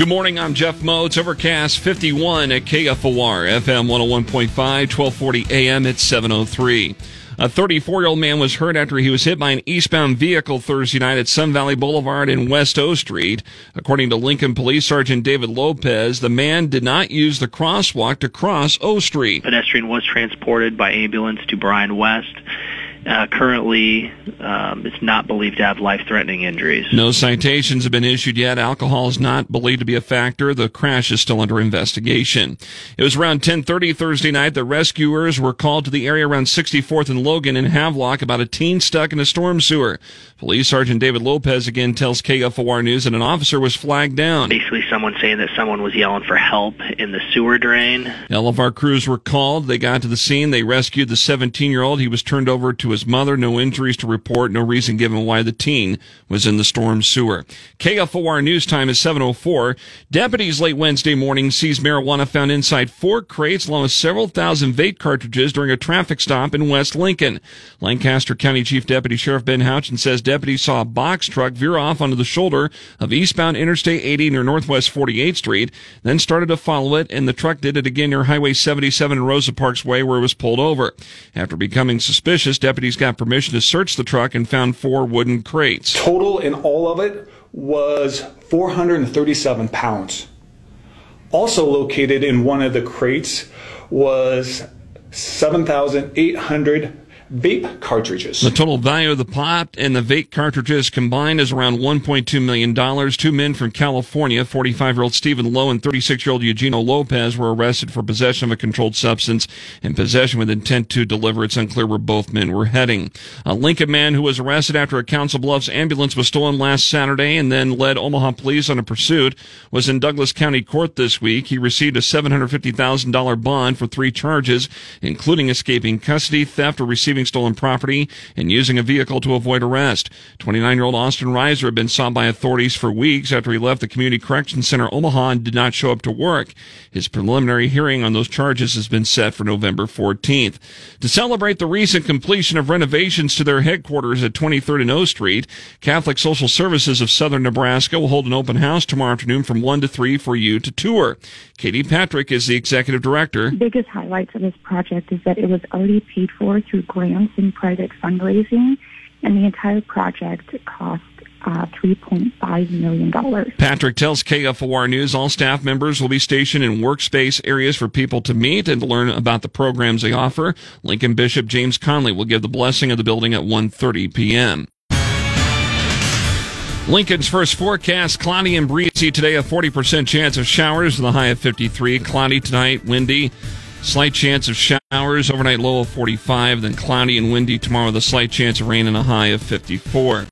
Good morning. I'm Jeff Motz. It's overcast 51 at KFOR, FM 101.5, 1240 AM at 703. A 34 year old man was hurt after he was hit by an eastbound vehicle Thursday night at Sun Valley Boulevard and West O Street. According to Lincoln Police Sergeant David Lopez, the man did not use the crosswalk to cross O Street. Pedestrian was transported by ambulance to Bryan West. Uh, currently, um, it's not believed to have life-threatening injuries. No citations have been issued yet. Alcohol is not believed to be a factor. The crash is still under investigation. It was around 10:30 Thursday night that rescuers were called to the area around 64th and Logan in Havelock about a teen stuck in a storm sewer. Police Sergeant David Lopez again tells KFOR News that an officer was flagged down. Basically, someone saying that someone was yelling for help in the sewer drain. All of our crews were called. They got to the scene. They rescued the 17-year-old. He was turned over to his mother. No injuries to report. No reason given why the teen was in the storm sewer. KFOR news time is 704. Deputies late Wednesday morning seized marijuana found inside four crates along with several thousand vape cartridges during a traffic stop in West Lincoln. Lancaster County Chief Deputy Sheriff Ben Houchin says deputies saw a box truck veer off onto the shoulder of eastbound Interstate 80 near Northwest 48th Street, then started to follow it, and the truck did it again near Highway 77 and Rosa Parks Way where it was pulled over. After becoming suspicious, deputies got permission to search the truck and found four wooden crates. Total in all of it was 437 pounds. Also located in one of the crates was 7,800 vape cartridges. The total value of the pot and the vape cartridges combined is around $1.2 million. Two men from California, 45 year old Stephen Lowe and 36 year old Eugenio Lopez, were arrested for possession of a controlled substance and possession with intent to deliver. It's unclear where both men were heading. A Lincoln man who was arrested after a Council Bluffs ambulance was stolen last Saturday and then led Omaha police on a pursuit was in Douglas County Court this week. He received a $750,000 bond for three charges, including escaping custody, theft, or receiving stolen property and using a vehicle to avoid arrest. 29 year old Austin Reiser had been sought by authorities for weeks after he left the Community Correction Center Omaha and did not show up to work. His preliminary hearing on those charges has been set for November 14th. To celebrate the recent completion of renovations to their headquarters at 23rd and O Street, Catholic Social Services of Southern Nebraska will hold an open house tomorrow afternoon from 1 to 3 for you to tour. Katie Patrick is the executive director. The biggest highlights of this project is that it was already paid for through grants and private fundraising, and the entire project cost uh, $3.5 million. Patrick tells KFOR News all staff members will be stationed in workspace areas for people to meet and learn about the programs they offer. Lincoln Bishop James Conley will give the blessing of the building at 1.30 p.m. Lincoln's first forecast cloudy and breezy today, a 40% chance of showers the high of 53. Cloudy tonight, windy. Slight chance of showers, overnight low of 45, then cloudy and windy tomorrow with a slight chance of rain and a high of 54.